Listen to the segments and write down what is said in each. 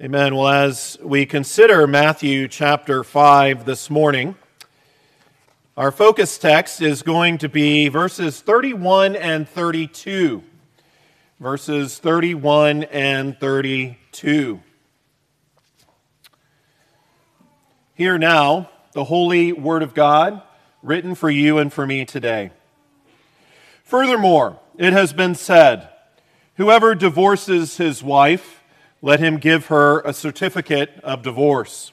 Amen. Well, as we consider Matthew chapter 5 this morning, our focus text is going to be verses 31 and 32. Verses 31 and 32. Hear now the holy word of God written for you and for me today. Furthermore, it has been said, whoever divorces his wife, let him give her a certificate of divorce.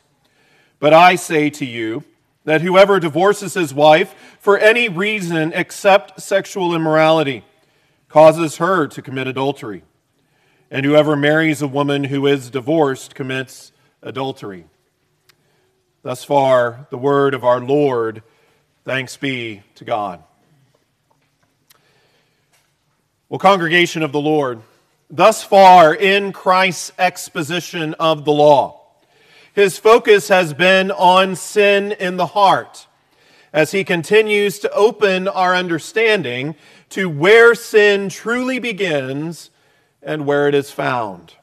But I say to you that whoever divorces his wife for any reason except sexual immorality causes her to commit adultery. And whoever marries a woman who is divorced commits adultery. Thus far, the word of our Lord. Thanks be to God. Well, congregation of the Lord, thus far in Christ's exposition of the law. His focus has been on sin in the heart as he continues to open our understanding to where sin truly begins and where it is found.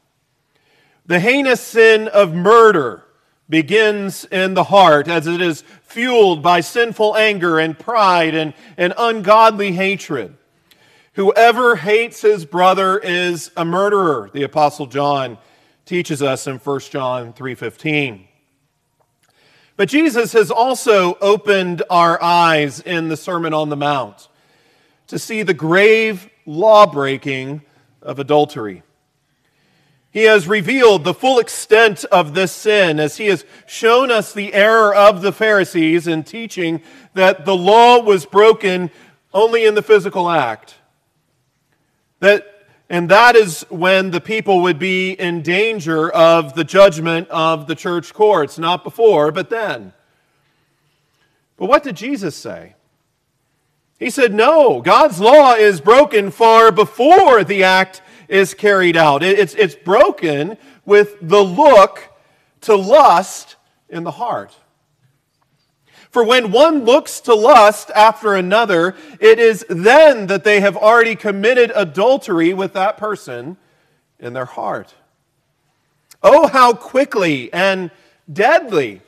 The heinous sin of murder begins in the heart as it is fueled by sinful anger and pride and, and ungodly hatred. Whoever hates his brother is a murderer, the apostle John teaches us in 1 John 3:15. But Jesus has also opened our eyes in the Sermon on the Mount to see the grave law-breaking of adultery. He has revealed the full extent of this sin as he has shown us the error of the Pharisees in teaching that the law was broken only in the physical act that, and that is when the people would be in danger of the judgment of the church courts, not before, but then. But what did Jesus say? He said, No, God's law is broken far before the act is carried out. It's, it's broken with the look to lust in the heart. For when one looks to lust after another, it is then that they have already committed adultery with that person in their heart. Oh, how quickly and deadly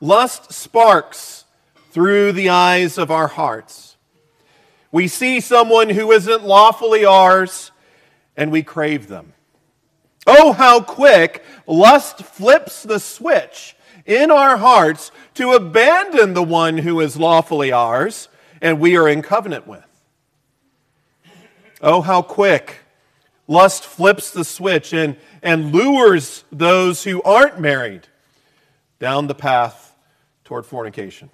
lust sparks through the eyes of our hearts. We see someone who isn't lawfully ours and we crave them. Oh, how quick lust flips the switch in our hearts to abandon the one who is lawfully ours and we are in covenant with. Oh, how quick lust flips the switch and, and lures those who aren't married down the path toward fornication.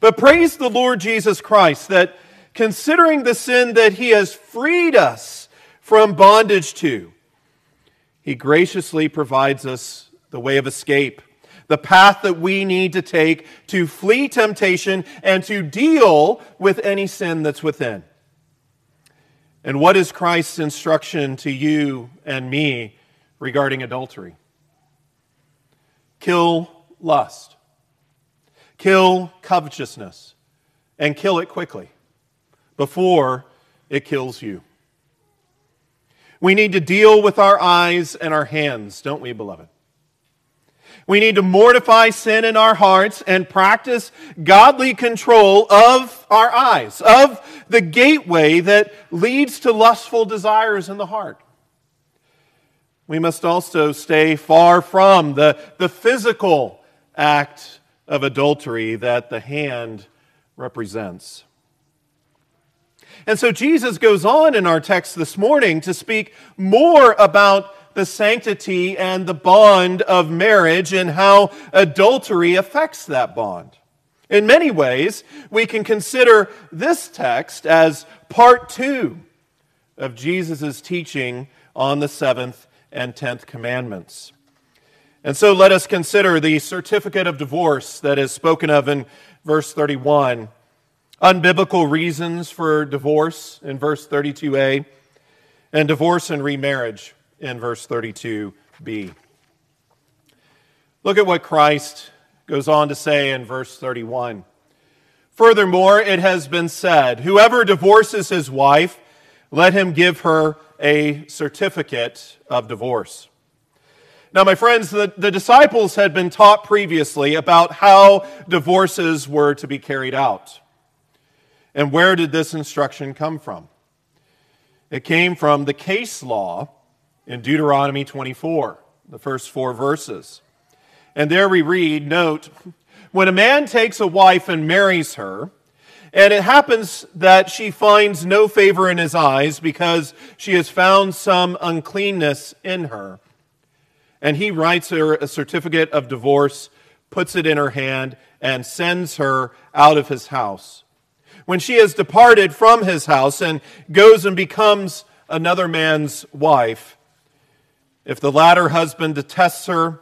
But praise the Lord Jesus Christ that considering the sin that he has freed us from bondage to, he graciously provides us the way of escape, the path that we need to take to flee temptation and to deal with any sin that's within. And what is Christ's instruction to you and me regarding adultery? Kill lust, kill covetousness, and kill it quickly before it kills you. We need to deal with our eyes and our hands, don't we, beloved? We need to mortify sin in our hearts and practice godly control of our eyes, of the gateway that leads to lustful desires in the heart. We must also stay far from the, the physical act of adultery that the hand represents. And so Jesus goes on in our text this morning to speak more about the sanctity and the bond of marriage and how adultery affects that bond. In many ways, we can consider this text as part two of Jesus' teaching on the seventh and tenth commandments. And so let us consider the certificate of divorce that is spoken of in verse 31, unbiblical reasons for divorce in verse 32a, and divorce and remarriage in verse 32b. Look at what Christ goes on to say in verse 31. Furthermore, it has been said, Whoever divorces his wife, let him give her a certificate of divorce. Now, my friends, the, the disciples had been taught previously about how divorces were to be carried out. And where did this instruction come from? It came from the case law in Deuteronomy 24, the first four verses. And there we read, note, when a man takes a wife and marries her, and it happens that she finds no favor in his eyes because she has found some uncleanness in her, and he writes her a certificate of divorce, puts it in her hand, and sends her out of his house when she has departed from his house and goes and becomes another man's wife, if the latter husband detests her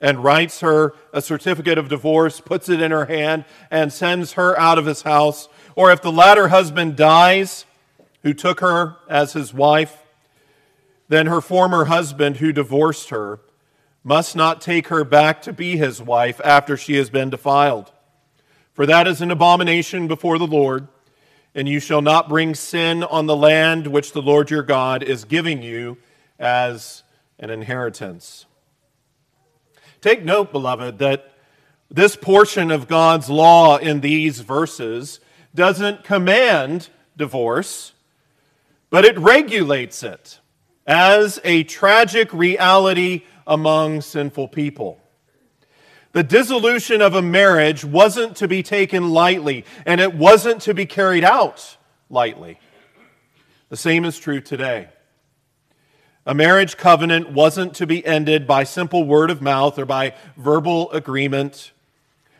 and writes her a certificate of divorce, puts it in her hand, and sends her out of his house, or if the latter husband dies, who took her as his wife, then her former husband who divorced her must not take her back to be his wife after she has been defiled for that is an abomination before the Lord. And you shall not bring sin on the land which the Lord your God is giving you as an inheritance. Take note, beloved, that this portion of God's law in these verses doesn't command divorce, but it regulates it as a tragic reality among sinful people. The dissolution of a marriage wasn't to be taken lightly, and it wasn't to be carried out lightly. The same is true today. A marriage covenant wasn't to be ended by simple word of mouth or by verbal agreement,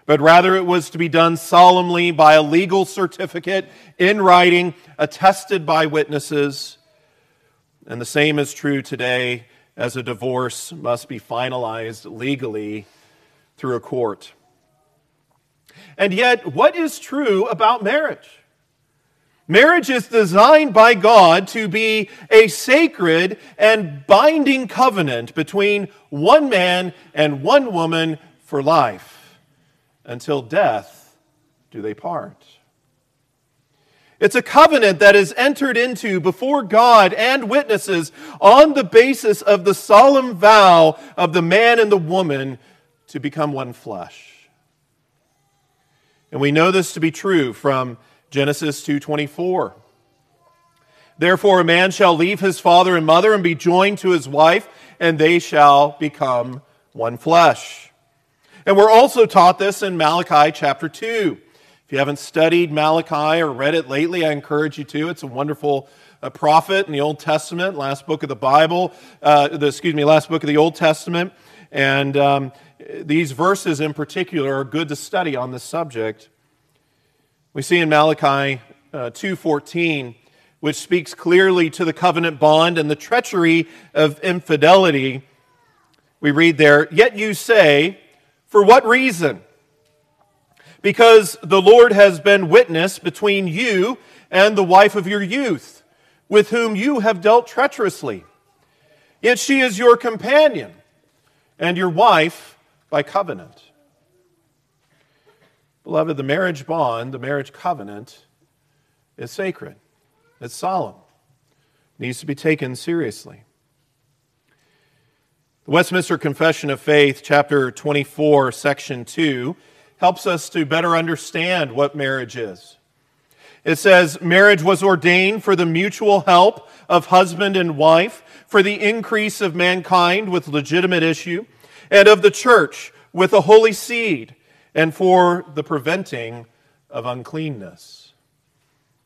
but rather it was to be done solemnly by a legal certificate in writing, attested by witnesses. And the same is true today as a divorce must be finalized legally through a court. And yet, what is true about marriage? Marriage is designed by God to be a sacred and binding covenant between one man and one woman for life. Until death do they part. It's a covenant that is entered into before God and witnesses on the basis of the solemn vow of the man and the woman to become one flesh. And we know this to be true from Genesis 2:24. Therefore a man shall leave his father and mother and be joined to his wife and they shall become one flesh. And we're also taught this in Malachi chapter 2. If you haven't studied Malachi or read it lately, I encourage you to. It's a wonderful uh, prophet in the Old Testament, last book of the Bible, uh, the, excuse me, last book of the Old Testament. And um, these verses in particular are good to study on this subject. We see in Malachi uh, 2:14 which speaks clearly to the covenant bond and the treachery of infidelity. We read there, "Yet you say, for what reason? Because the Lord has been witness between you and the wife of your youth, with whom you have dealt treacherously. Yet she is your companion and your wife by covenant. Beloved, the marriage bond, the marriage covenant, is sacred, it's solemn, it needs to be taken seriously. The Westminster Confession of Faith, chapter 24, section 2, helps us to better understand what marriage is. It says, Marriage was ordained for the mutual help of husband and wife, for the increase of mankind with legitimate issue and of the church with a holy seed, and for the preventing of uncleanness.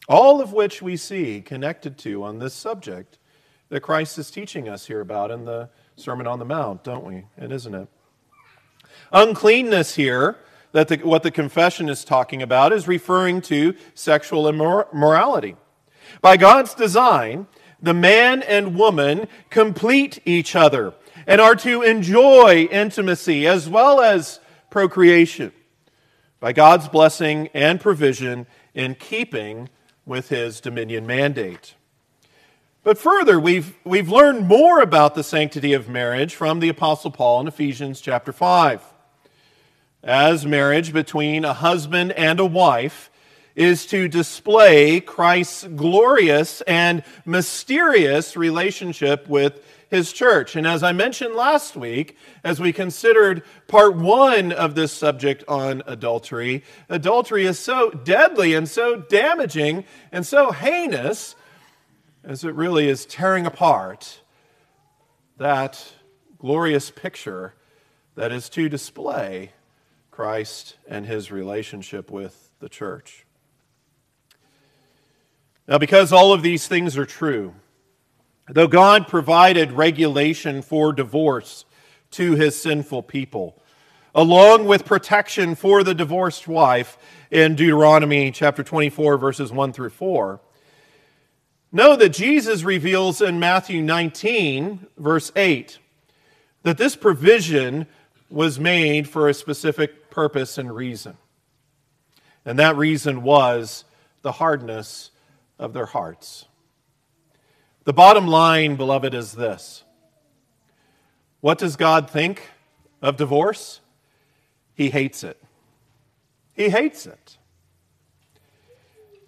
All of which we see connected to on this subject that Christ is teaching us here about in the Sermon on the Mount, don't we? And isn't it? Uncleanness here, that the, what the confession is talking about, is referring to sexual immorality. By God's design, the man and woman complete each other and are to enjoy intimacy as well as procreation by God's blessing and provision in keeping with his dominion mandate. But further, we've, we've learned more about the sanctity of marriage from the Apostle Paul in Ephesians chapter 5. As marriage between a husband and a wife is to display Christ's glorious and mysterious relationship with his church. And as I mentioned last week, as we considered part one of this subject on adultery, adultery is so deadly and so damaging and so heinous as it really is tearing apart that glorious picture that is to display Christ and his relationship with the church. Now, because all of these things are true, though God provided regulation for divorce to his sinful people, along with protection for the divorced wife in Deuteronomy chapter 24, verses 1 through 4, know that Jesus reveals in Matthew 19, verse 8, that this provision was made for a specific purpose and reason. And that reason was the hardness of their hearts. The bottom line, beloved, is this What does God think of divorce? He hates it. He hates it.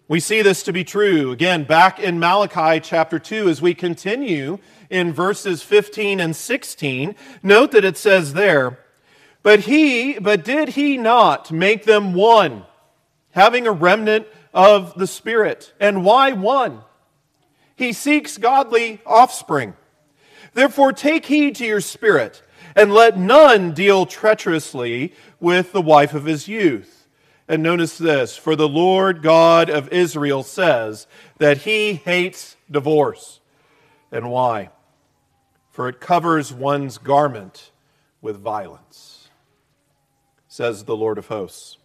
We see this to be true again back in Malachi chapter 2 as we continue in verses 15 and 16. Note that it says there, but he, but did he not make them one, having a remnant of the Spirit? And why one? He seeks godly offspring. Therefore, take heed to your spirit, and let none deal treacherously with the wife of his youth. And notice this for the Lord God of Israel says that he hates divorce. And why? For it covers one's garment with violence says the Lord of hosts.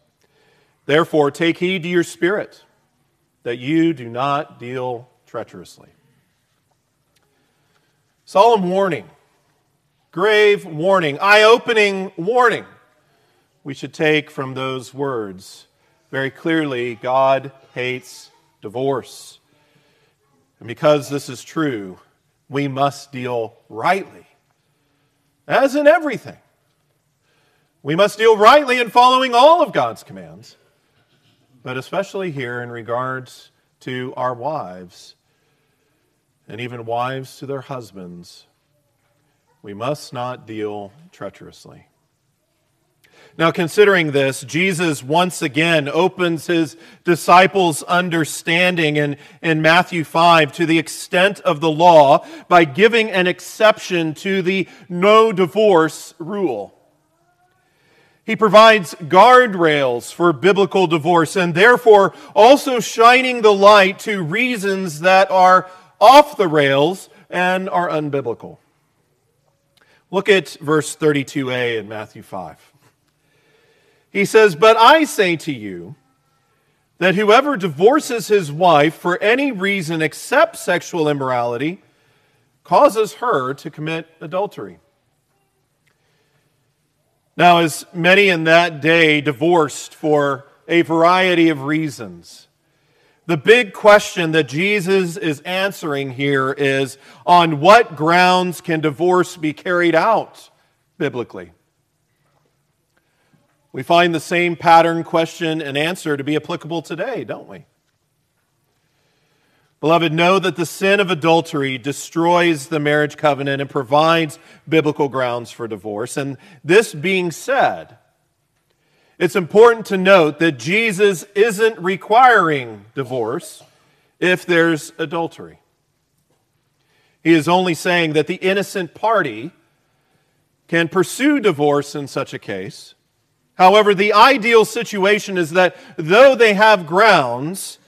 Therefore, take heed to your spirit, that you do not deal treacherously. Solemn warning, grave warning, eye opening warning we should take from those words. Very clearly, God hates divorce. And because this is true, we must deal rightly, as in everything. We must deal rightly in following all of God's commands, but especially here in regards to our wives and even wives to their husbands. We must not deal treacherously. Now, considering this, Jesus once again opens his disciples' understanding in, in Matthew 5 to the extent of the law by giving an exception to the no divorce rule. He provides guardrails for biblical divorce and therefore also shining the light to reasons that are off the rails and are unbiblical. Look at verse 32a in Matthew 5. He says, But I say to you that whoever divorces his wife for any reason except sexual immorality causes her to commit adultery. Now, as many in that day divorced for a variety of reasons, the big question that Jesus is answering here is on what grounds can divorce be carried out biblically? We find the same pattern, question, and answer to be applicable today, don't we? Beloved, know that the sin of adultery destroys the marriage covenant and provides biblical grounds for divorce. And this being said, it's important to note that Jesus isn't requiring divorce if there's adultery. He is only saying that the innocent party can pursue divorce in such a case. However, the ideal situation is that though they have grounds,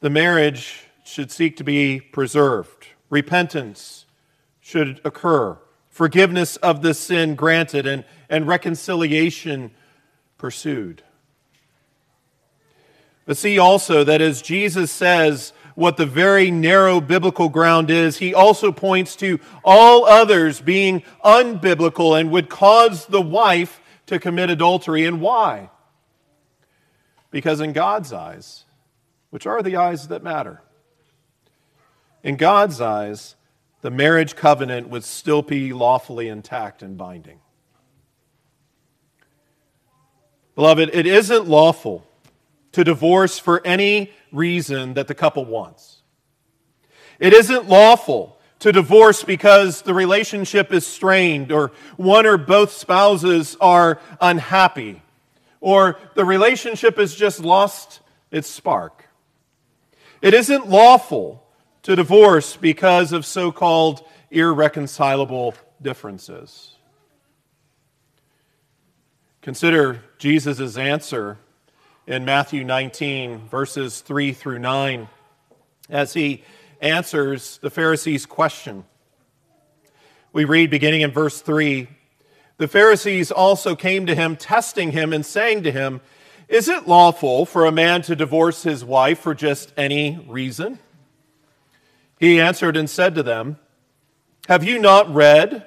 the marriage should seek to be preserved. Repentance should occur. Forgiveness of the sin granted and, and reconciliation pursued. But see also that as Jesus says what the very narrow biblical ground is, he also points to all others being unbiblical and would cause the wife to commit adultery. And why? Because in God's eyes, which are the eyes that matter. In God's eyes, the marriage covenant would still be lawfully intact and binding. Beloved, it isn't lawful to divorce for any reason that the couple wants. It isn't lawful to divorce because the relationship is strained, or one or both spouses are unhappy, or the relationship has just lost its spark. It isn't lawful to divorce because of so called irreconcilable differences. Consider Jesus' answer in Matthew 19, verses 3 through 9, as he answers the Pharisees' question. We read beginning in verse 3 The Pharisees also came to him, testing him and saying to him, Is it lawful for a man to divorce his wife for just any reason? He answered and said to them, Have you not read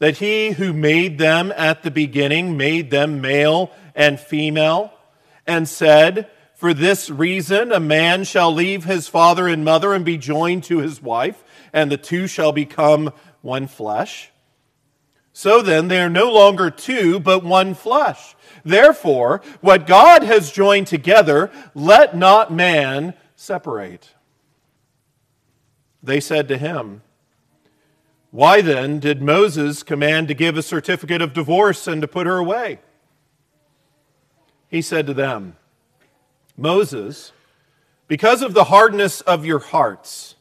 that he who made them at the beginning made them male and female, and said, For this reason a man shall leave his father and mother and be joined to his wife, and the two shall become one flesh? So then, they are no longer two, but one flesh. Therefore, what God has joined together, let not man separate. They said to him, Why then did Moses command to give a certificate of divorce and to put her away? He said to them, Moses, because of the hardness of your hearts,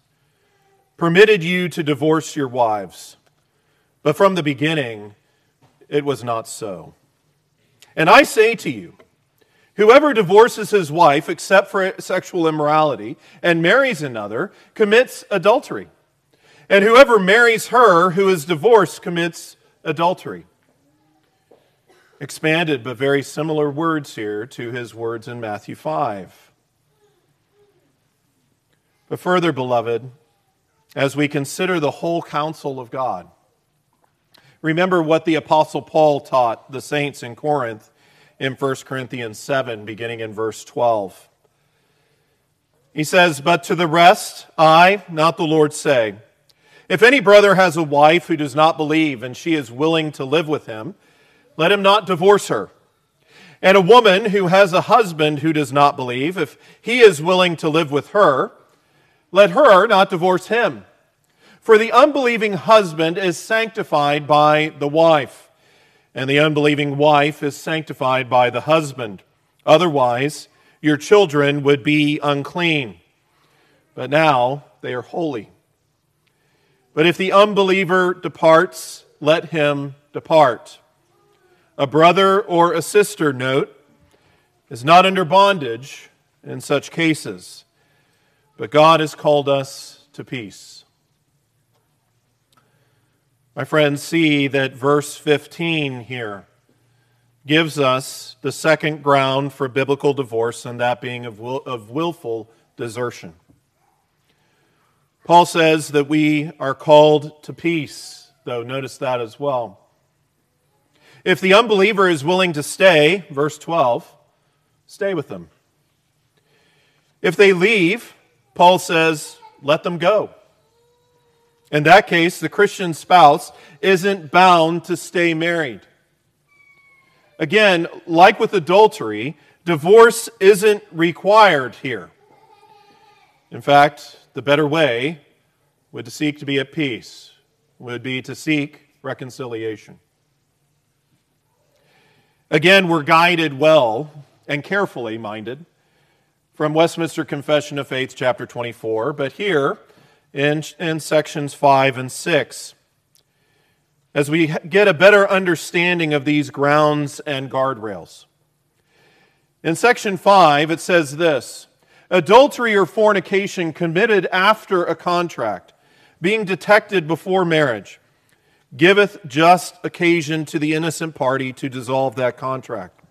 permitted you to divorce your wives. But from the beginning, it was not so. And I say to you, Whoever divorces his wife except for sexual immorality and marries another commits adultery. And whoever marries her who is divorced commits adultery. Expanded, but very similar words here to his words in Matthew 5. But further, beloved, as we consider the whole counsel of God, remember what the Apostle Paul taught the saints in Corinth in 1 Corinthians 7, beginning in verse 12. He says, But to the rest, I, not the Lord, say, If any brother has a wife who does not believe and she is willing to live with him, let him not divorce her. And a woman who has a husband who does not believe, if he is willing to live with her, let her not divorce him. For the unbelieving husband is sanctified by the wife and the unbelieving wife is sanctified by the husband. Otherwise, your children would be unclean. But now they are holy. But if the unbeliever departs, let him depart. A brother or a sister, note, is not under bondage in such cases, but God has called us to peace. My friends, see that verse 15 here gives us the second ground for biblical divorce, and that being of, will, of willful desertion. Paul says that we are called to peace, though, notice that as well. If the unbeliever is willing to stay, verse 12, stay with them. If they leave, Paul says, let them go. In that case, the Christian spouse isn't bound to stay married. Again, like with adultery, divorce isn't required here. In fact, the better way would to seek to be at peace, would be to seek reconciliation. Again, we're guided well and carefully minded from Westminster Confession of Faith, chapter 24, but here, in, in sections 5 and 6 as we get a better understanding of these grounds and guardrails. In section 5, it says this Adultery or fornication committed after a contract, being detected before marriage, giveth just occasion to the innocent party to dissolve that contract.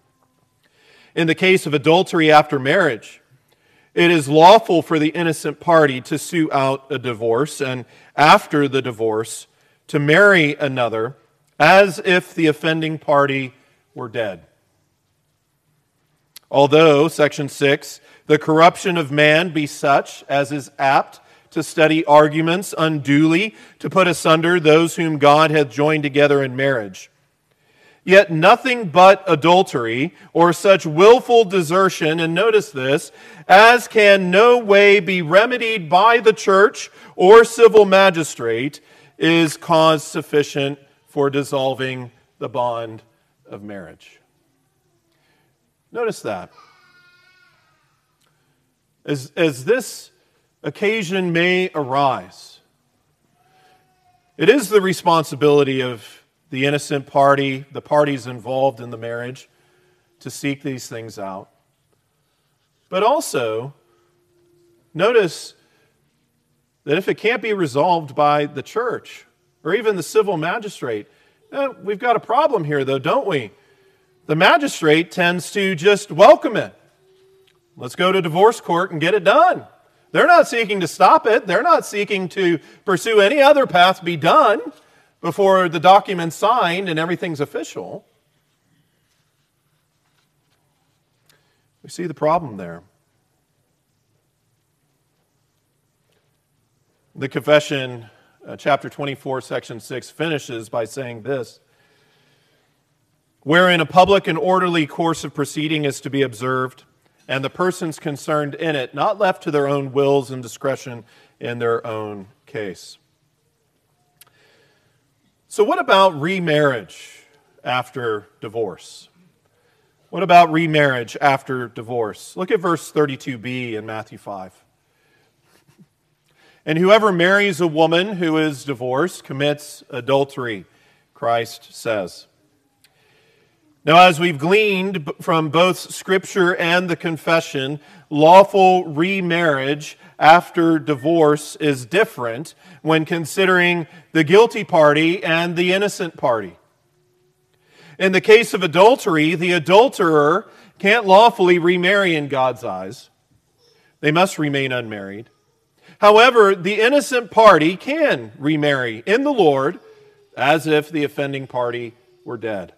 In the case of adultery after marriage, it is lawful for the innocent party to sue out a divorce, and after the divorce, to marry another as if the offending party were dead. Although, section 6, the corruption of man be such as is apt to study arguments unduly to put asunder those whom God hath joined together in marriage. Yet nothing but adultery or such willful desertion, and notice this, as can no way be remedied by the church or civil magistrate, is cause sufficient for dissolving the bond of marriage. Notice that. As, as this occasion may arise, it is the responsibility of the innocent party, the parties involved in the marriage, to seek these things out. But also, notice that if it can't be resolved by the church or even the civil magistrate, eh, we've got a problem here, though, don't we? The magistrate tends to just welcome it. Let's go to divorce court and get it done. They're not seeking to stop it. They're not seeking to pursue any other path be done before the document's signed and everything's official. We see the problem there. The confession, uh, chapter 24, section 6, finishes by saying this Wherein a public and orderly course of proceeding is to be observed, and the persons concerned in it not left to their own wills and discretion in their own case. So, what about remarriage after divorce? What about remarriage after divorce? Look at verse 32b in Matthew 5. And whoever marries a woman who is divorced commits adultery, Christ says. Now, as we've gleaned from both Scripture and the confession, lawful remarriage after divorce is different when considering the guilty party and the innocent party. In the case of adultery, the adulterer can't lawfully remarry in God's eyes. They must remain unmarried. However, the innocent party can remarry in the Lord as if the offending party were dead.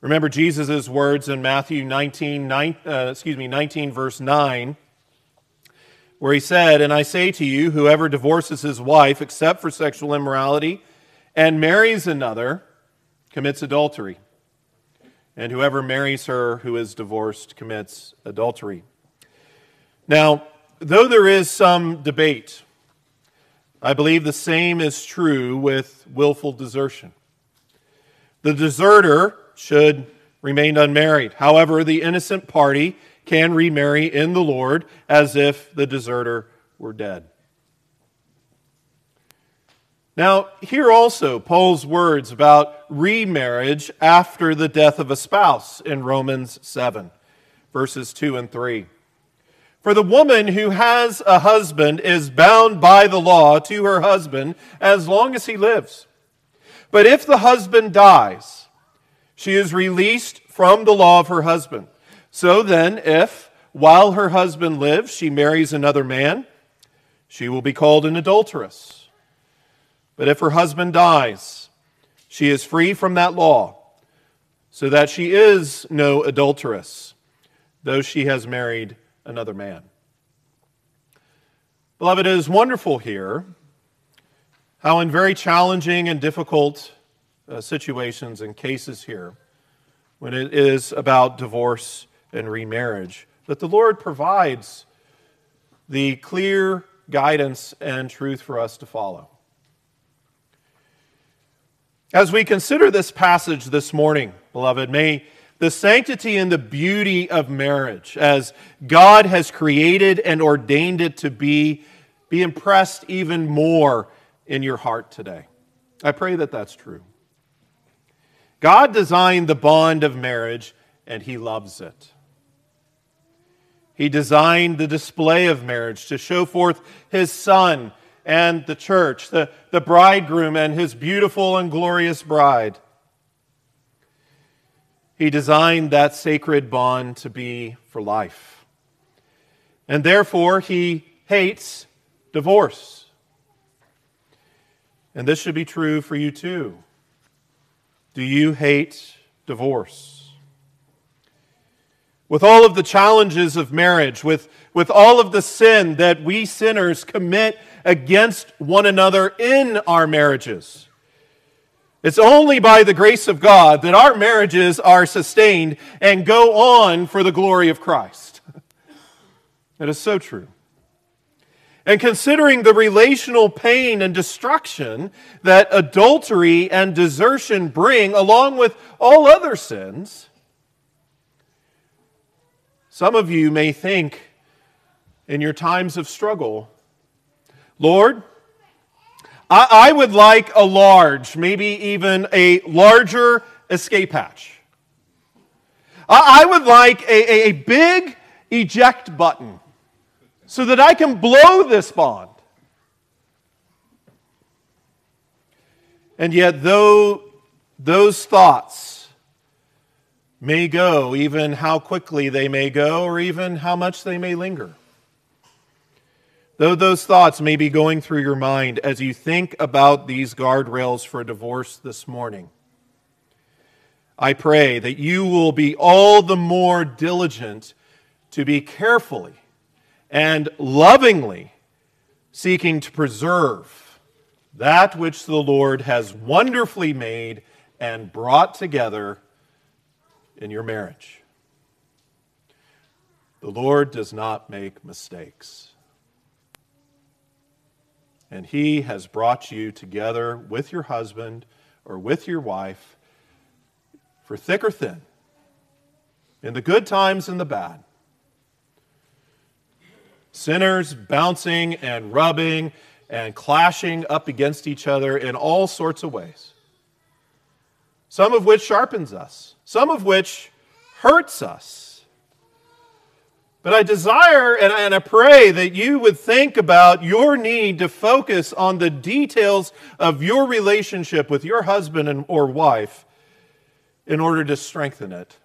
Remember Jesus' words in Matthew 19, 9, uh, excuse me, 19, verse 9 where he said, And I say to you, whoever divorces his wife except for sexual immorality and marries another commits adultery. And whoever marries her who is divorced commits adultery. Now, though there is some debate, I believe the same is true with willful desertion. The deserter should remain unmarried. However, the innocent party can remarry in the Lord as if the deserter were dead. Now, here also Paul's words about remarriage after the death of a spouse in Romans 7, verses 2 and 3. For the woman who has a husband is bound by the law to her husband as long as he lives. But if the husband dies, she is released from the law of her husband. So then, if while her husband lives she marries another man, she will be called an adulteress. But if her husband dies, she is free from that law, so that she is no adulteress, though she has married another man. Beloved, it is wonderful here how, in very challenging and difficult uh, situations and cases here, when it is about divorce and remarriage, that the Lord provides the clear guidance and truth for us to follow. As we consider this passage this morning, beloved, may the sanctity and the beauty of marriage, as God has created and ordained it to be, be impressed even more in your heart today. I pray that that's true. God designed the bond of marriage, and He loves it. He designed the display of marriage to show forth his son and the church, the, the bridegroom and his beautiful and glorious bride. He designed that sacred bond to be for life. And therefore, he hates divorce. And this should be true for you too. Do you hate divorce? with all of the challenges of marriage, with, with all of the sin that we sinners commit against one another in our marriages. It's only by the grace of God that our marriages are sustained and go on for the glory of Christ. That is so true. And considering the relational pain and destruction that adultery and desertion bring, along with all other sins, some of you may think in your times of struggle, Lord, I, I would like a large, maybe even a larger escape hatch. I, I would like a, a, a big eject button so that I can blow this bond. And yet, though those thoughts may go, even how quickly they may go, or even how much they may linger, though those thoughts may be going through your mind as you think about these guardrails for divorce this morning, I pray that you will be all the more diligent to be carefully and lovingly seeking to preserve that which the Lord has wonderfully made and brought together in your marriage. The Lord does not make mistakes. And He has brought you together with your husband or with your wife for thick or thin, in the good times and the bad Sinners bouncing and rubbing and clashing up against each other in all sorts of ways. Some of which sharpens us, some of which hurts us. But I desire and, I pray that you would think about your need to focus on the details of your relationship with your husband and, or wife in order to strengthen it,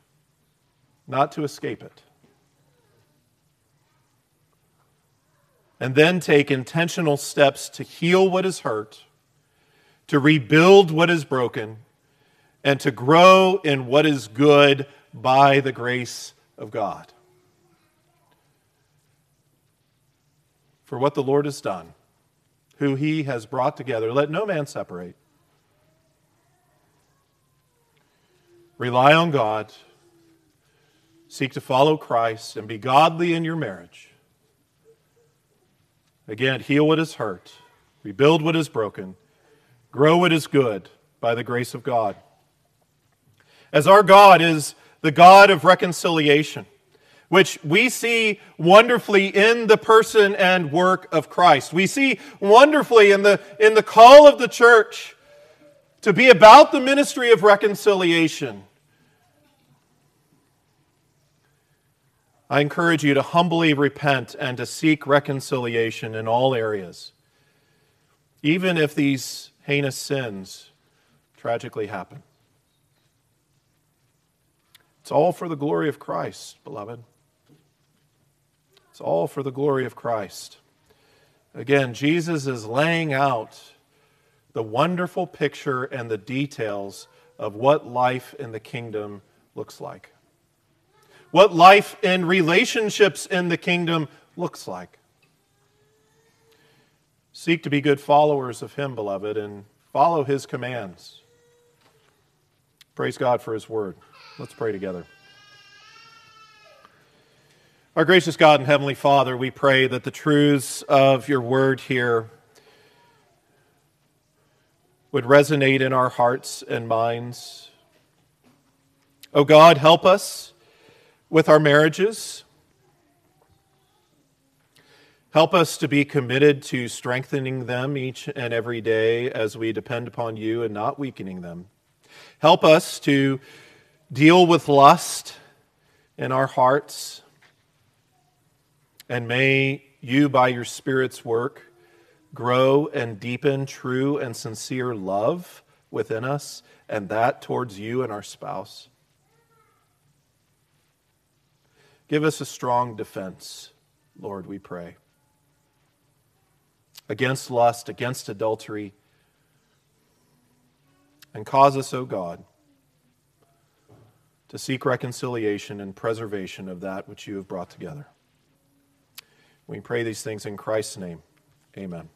not to escape it. And then take intentional steps to heal what is hurt, to rebuild what is broken, and to grow in what is good by the grace of God. For what the Lord has done, who he has brought together, let no man separate. Rely on God, seek to follow Christ, and be godly in your marriage Again, heal what is hurt, rebuild what is broken, grow what is good by the grace of God. As our God is the God of reconciliation, which we see wonderfully in the person and work of Christ. We see wonderfully in the, in the call of the church to be about the ministry of reconciliation I encourage you to humbly repent and to seek reconciliation in all areas, even if these heinous sins tragically happen. It's all for the glory of Christ, beloved. It's all for the glory of Christ. Again, Jesus is laying out the wonderful picture and the details of what life in the kingdom looks like what life in relationships in the kingdom looks like. Seek to be good followers of Him, beloved, and follow His commands. Praise God for His word. Let's pray together. Our gracious God and Heavenly Father, we pray that the truths of your word here would resonate in our hearts and minds. Oh God, help us with our marriages. Help us to be committed to strengthening them each and every day as we depend upon you and not weakening them. Help us to deal with lust in our hearts. And may you, by your Spirit's work, grow and deepen true and sincere love within us, and that towards you and our spouse. Give us a strong defense, Lord, we pray. Against lust, against adultery, and cause us, O oh God, to seek reconciliation and preservation of that which you have brought together. We pray these things in Christ's name. Amen.